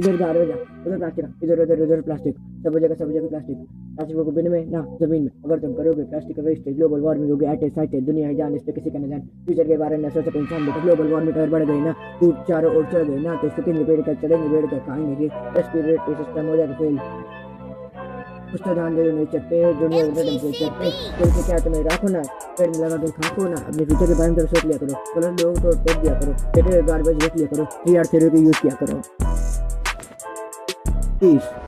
इधर गार्बेज है उधर प्लास्टिक इधर उधर उधर प्लास्टिक सब जगह सब जगह प्लास्टिक। प्लास्टिक को बिन में ना ज़मीन में। अगर तुम करोगे प्लास्टिक का वेस्ट ग्लोबल वार्मिंग होगी एटे साइटे दुनिया ही जान इस पे किसी का न जान फ्यूचर के बारे में सोच सके इंसान बेटा ग्लोबल वार्मिंग अगर बढ़ गई ना तू चारों ओर चढ़ गई ना तो इसके पेड़ कर चढ़ेंगे पेड़ कर खाएँगे रेस्पिरेटरी सिस्टम हो जाएगा फेल कुछ तो ध्यान दे दो नेचर पे दुनिया के टेम्परेचर पे फिर से क्या तुम्हें रखो ना पेड़ लगा के खाको ना अपने फ्यूचर के बारे में सोच लिया करो। कलर लोगों को टेक दिया करो पेटे गार्बेज रख लिया करो थ्री आर थ्री यूज़ किया करो। Isso.